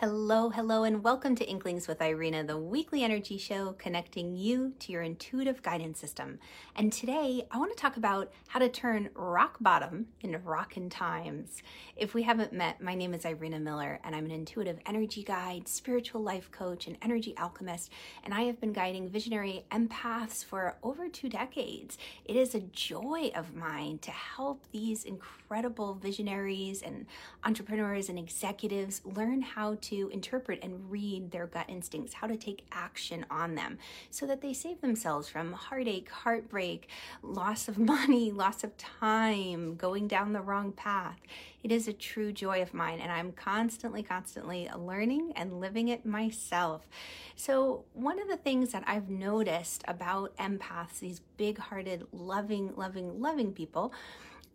Hello, hello, and welcome to Inklings with Irina, the weekly energy show connecting you to your intuitive guidance system. And today I want to talk about how to turn rock bottom into rockin' times. If we haven't met, my name is Irina Miller, and I'm an intuitive energy guide, spiritual life coach, and energy alchemist. And I have been guiding visionary empaths for over two decades. It is a joy of mine to help these incredible visionaries and entrepreneurs and executives learn how to to interpret and read their gut instincts, how to take action on them so that they save themselves from heartache, heartbreak, loss of money, loss of time, going down the wrong path. It is a true joy of mine, and I'm constantly, constantly learning and living it myself. So, one of the things that I've noticed about empaths, these big hearted, loving, loving, loving people,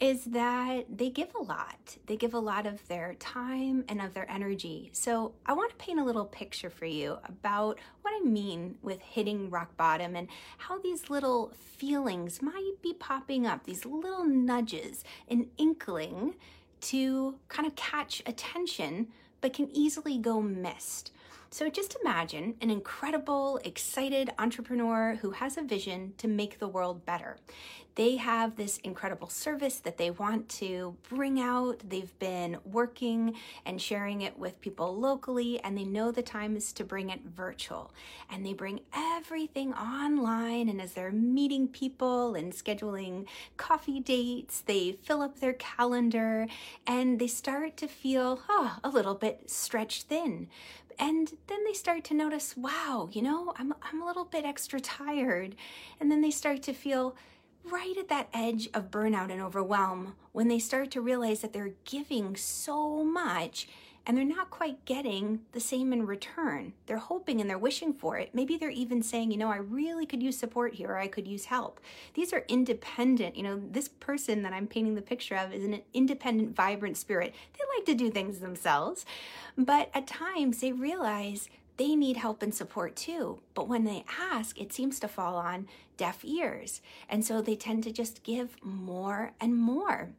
is that they give a lot. They give a lot of their time and of their energy. So, I want to paint a little picture for you about what I mean with hitting rock bottom and how these little feelings might be popping up, these little nudges, an inkling to kind of catch attention, but can easily go missed. So just imagine an incredible, excited entrepreneur who has a vision to make the world better. They have this incredible service that they want to bring out. They've been working and sharing it with people locally, and they know the time is to bring it virtual. And they bring everything online. And as they're meeting people and scheduling coffee dates, they fill up their calendar and they start to feel oh, a little bit stretched thin and then they start to notice wow you know I'm, I'm a little bit extra tired. And then they start to feel right at that edge of burnout and overwhelm when they start to realize that they're giving so much and they're not quite getting the same in return. They're hoping and they're wishing for it. Maybe they're even saying, you know, I really could use support here or I could use help. These are independent, you know, this person that I'm painting the picture of is an independent, vibrant spirit. They like to do things themselves, but at times they realize they need help and support too. But when they ask, it seems to fall on deaf ears. And so they tend to just give more and more.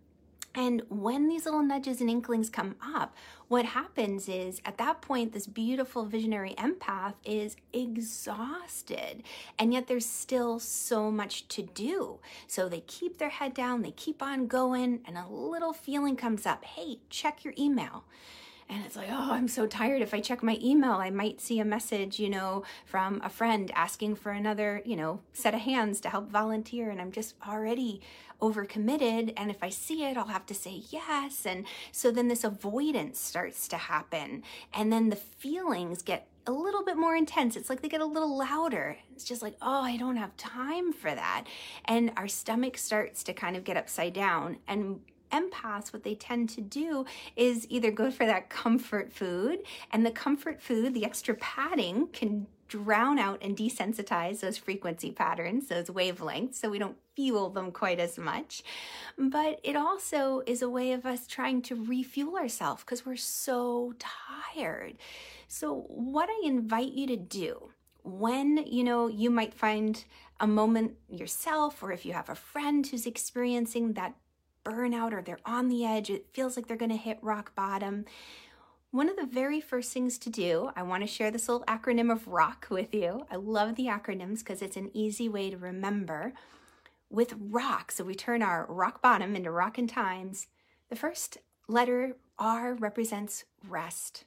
And when these little nudges and inklings come up, what happens is at that point, this beautiful visionary empath is exhausted. And yet there's still so much to do. So they keep their head down, they keep on going, and a little feeling comes up hey, check your email and it's like oh i'm so tired if i check my email i might see a message you know from a friend asking for another you know set of hands to help volunteer and i'm just already overcommitted and if i see it i'll have to say yes and so then this avoidance starts to happen and then the feelings get a little bit more intense. It's like they get a little louder. It's just like, oh, I don't have time for that. And our stomach starts to kind of get upside down. And empaths, what they tend to do is either go for that comfort food, and the comfort food, the extra padding, can drown out and desensitize those frequency patterns, those wavelengths, so we don't feel them quite as much. But it also is a way of us trying to refuel ourselves because we're so tired. So, what I invite you to do when you know you might find a moment yourself or if you have a friend who's experiencing that burnout or they're on the edge, it feels like they're going to hit rock bottom. One of the very first things to do, I want to share this little acronym of ROCK with you. I love the acronyms because it's an easy way to remember. With ROCK, so we turn our rock bottom into rockin' times, the first letter R represents rest.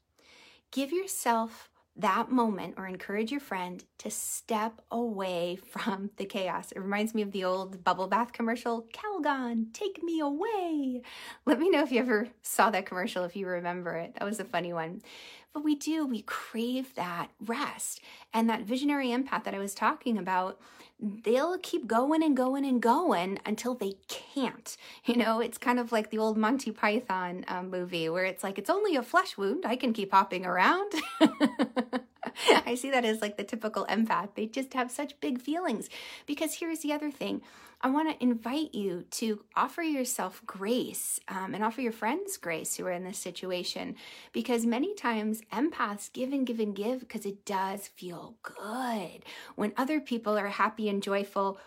Give yourself that moment or encourage your friend to step away from the chaos. It reminds me of the old bubble bath commercial, Calgon, take me away. Let me know if you ever saw that commercial, if you remember it. That was a funny one. But we do, we crave that rest. And that visionary empath that I was talking about, they'll keep going and going and going until they can't. You know, it's kind of like the old Monty Python um, movie where it's like, it's only a flesh wound. I can keep hopping around. I see that as like the typical empath. They just have such big feelings. Because here's the other thing I want to invite you to offer yourself grace um, and offer your friends grace who are in this situation. Because many times empaths give and give and give because it does feel good. When other people are happy and joyful,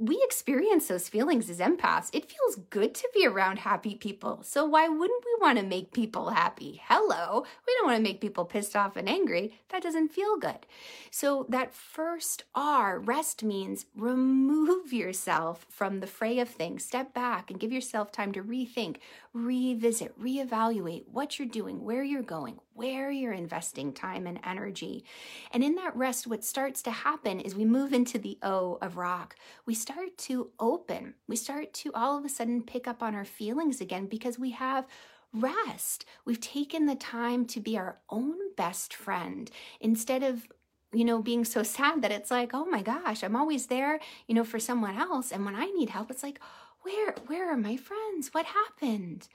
we experience those feelings as empaths. It feels good to be around happy people. So why wouldn't we want to make people happy? Hello. We don't want to make people pissed off and angry. That doesn't feel good. So that first R, rest means remove yourself from the fray of things. Step back and give yourself time to rethink, revisit, reevaluate what you're doing, where you're going, where you're investing time and energy. And in that rest, what starts to happen is we move into the O of rock. We start to open. We start to all of a sudden pick up on our feelings again because we have rest. We've taken the time to be our own best friend instead of you know being so sad that it's like oh my gosh i'm always there you know for someone else and when i need help it's like where where are my friends what happened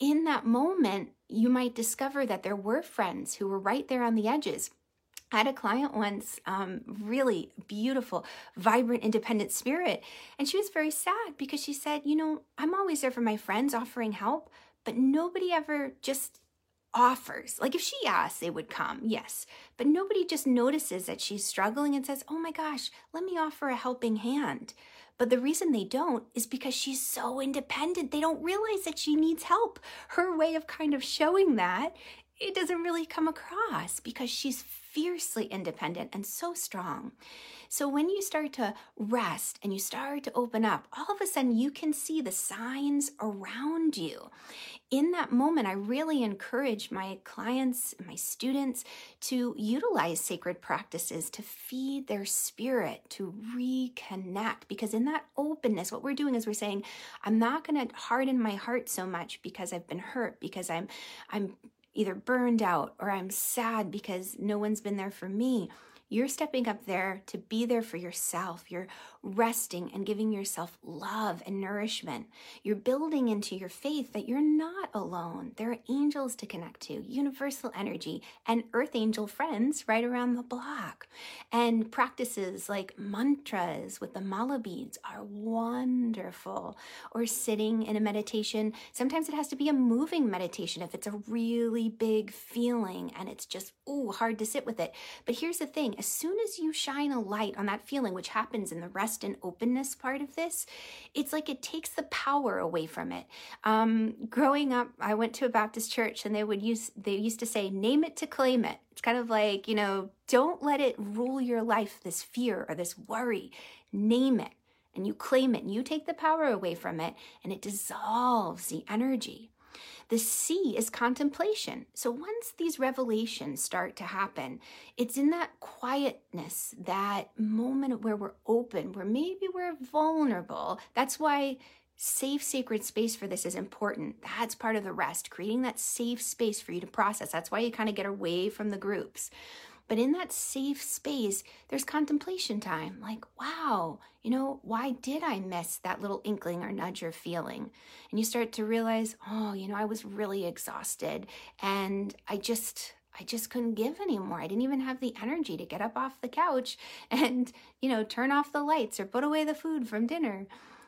in that moment you might discover that there were friends who were right there on the edges I had a client once, um, really beautiful, vibrant, independent spirit. And she was very sad because she said, You know, I'm always there for my friends offering help, but nobody ever just offers. Like if she asks, they would come, yes. But nobody just notices that she's struggling and says, Oh my gosh, let me offer a helping hand. But the reason they don't is because she's so independent. They don't realize that she needs help. Her way of kind of showing that, it doesn't really come across because she's fiercely independent and so strong. So when you start to rest and you start to open up, all of a sudden you can see the signs around you. In that moment, I really encourage my clients, my students to utilize sacred practices to feed their spirit, to reconnect. Because in that openness, what we're doing is we're saying, I'm not going to harden my heart so much because I've been hurt, because I'm I'm either burned out or I'm sad because no one's been there for me. You're stepping up there to be there for yourself. You're resting and giving yourself love and nourishment. You're building into your faith that you're not alone. There are angels to connect to, universal energy, and earth angel friends right around the block. And practices like mantras with the mala beads are wonderful. Or sitting in a meditation. Sometimes it has to be a moving meditation if it's a really big feeling and it's just, ooh, hard to sit with it. But here's the thing as soon as you shine a light on that feeling, which happens in the rest and openness part of this, it's like it takes the power away from it. Um, growing up, I went to a Baptist church and they would use, they used to say, name it to claim it. It's kind of like, you know, don't let it rule your life, this fear or this worry. Name it and you claim it and you take the power away from it and it dissolves the energy. The C is contemplation. So once these revelations start to happen, it's in that quietness, that moment where we're open, where maybe we're vulnerable. That's why safe sacred space for this is important that's part of the rest creating that safe space for you to process that's why you kind of get away from the groups but in that safe space, there's contemplation time. Like, wow, you know, why did I miss that little inkling or nudge or feeling? And you start to realize, oh, you know, I was really exhausted and I just, I just couldn't give anymore. I didn't even have the energy to get up off the couch and, you know, turn off the lights or put away the food from dinner.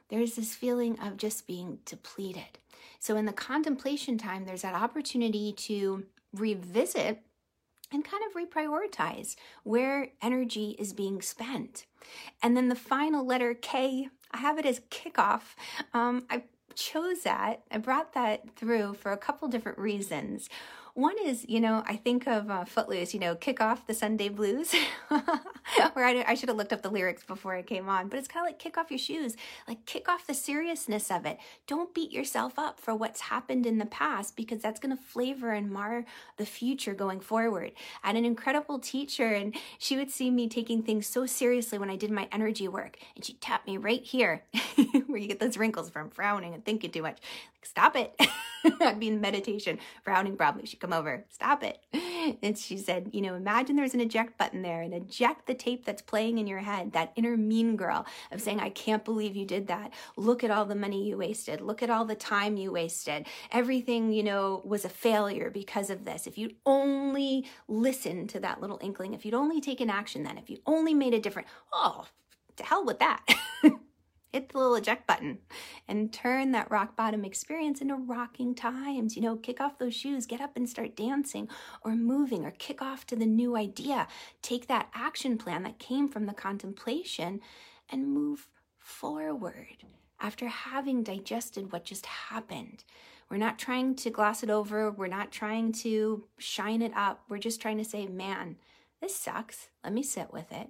There's this feeling of just being depleted. So, in the contemplation time, there's that opportunity to revisit and kind of reprioritize where energy is being spent. And then the final letter K, I have it as kickoff. Um, I chose that, I brought that through for a couple different reasons. One is, you know, I think of uh, Footloose, you know, kick off the Sunday blues. or I, I should have looked up the lyrics before I came on, but it's kind of like kick off your shoes, like kick off the seriousness of it. Don't beat yourself up for what's happened in the past because that's going to flavor and mar the future going forward. I had an incredible teacher, and she would see me taking things so seriously when I did my energy work, and she tapped me right here where you get those wrinkles from frowning and thinking too much. Like, stop it. I'd be in meditation, frowning probably. She'd come over, stop it. And she said, you know, imagine there's an eject button there and eject the tape that's playing in your head, that inner mean girl of saying, I can't believe you did that. Look at all the money you wasted. Look at all the time you wasted. Everything, you know, was a failure because of this. If you'd only listened to that little inkling, if you'd only taken action then, if you only made a difference, oh, to hell with that. hit the little eject button and turn that rock bottom experience into rocking times. You know, kick off those shoes, get up and start dancing or moving or kick off to the new idea. Take that action plan that came from the contemplation and move forward after having digested what just happened. We're not trying to gloss it over. We're not trying to shine it up. We're just trying to say, man, this sucks. Let me sit with it.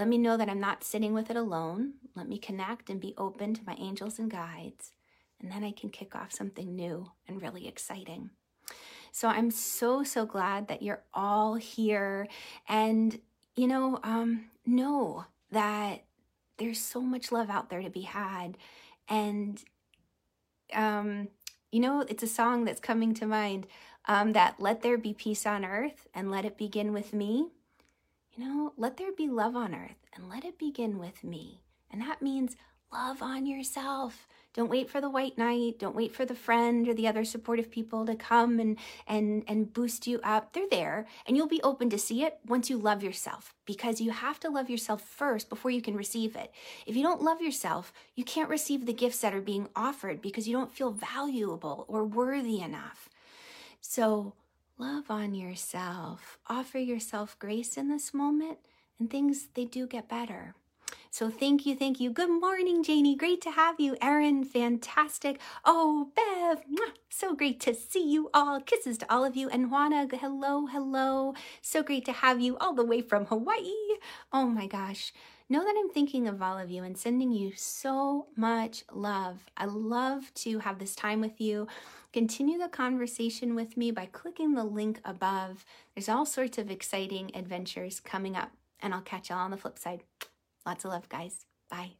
Let me know that I'm not sitting with it alone. Let me connect and be open to my angels and guides. And then I can kick off something new and really exciting. So I'm so, so glad that you're all here. And, you know, um, know that there's so much love out there to be had. And, um, you know, it's a song that's coming to mind um, that let there be peace on earth and let it begin with me. You know, let there be love on earth and let it begin with me. And that means love on yourself. Don't wait for the white knight. Don't wait for the friend or the other supportive people to come and and and boost you up. They're there and you'll be open to see it once you love yourself because you have to love yourself first before you can receive it. If you don't love yourself, you can't receive the gifts that are being offered because you don't feel valuable or worthy enough. So, love on yourself. Offer yourself grace in this moment and things they do get better. So thank you, thank you. Good morning, Janie. Great to have you. Erin, fantastic. Oh, Bev, mwah, so great to see you all. Kisses to all of you. And Juana, hello, hello. So great to have you all the way from Hawaii. Oh my gosh. Know that I'm thinking of all of you and sending you so much love. I love to have this time with you. Continue the conversation with me by clicking the link above. There's all sorts of exciting adventures coming up, and I'll catch y'all on the flip side. Lots of love, guys. Bye.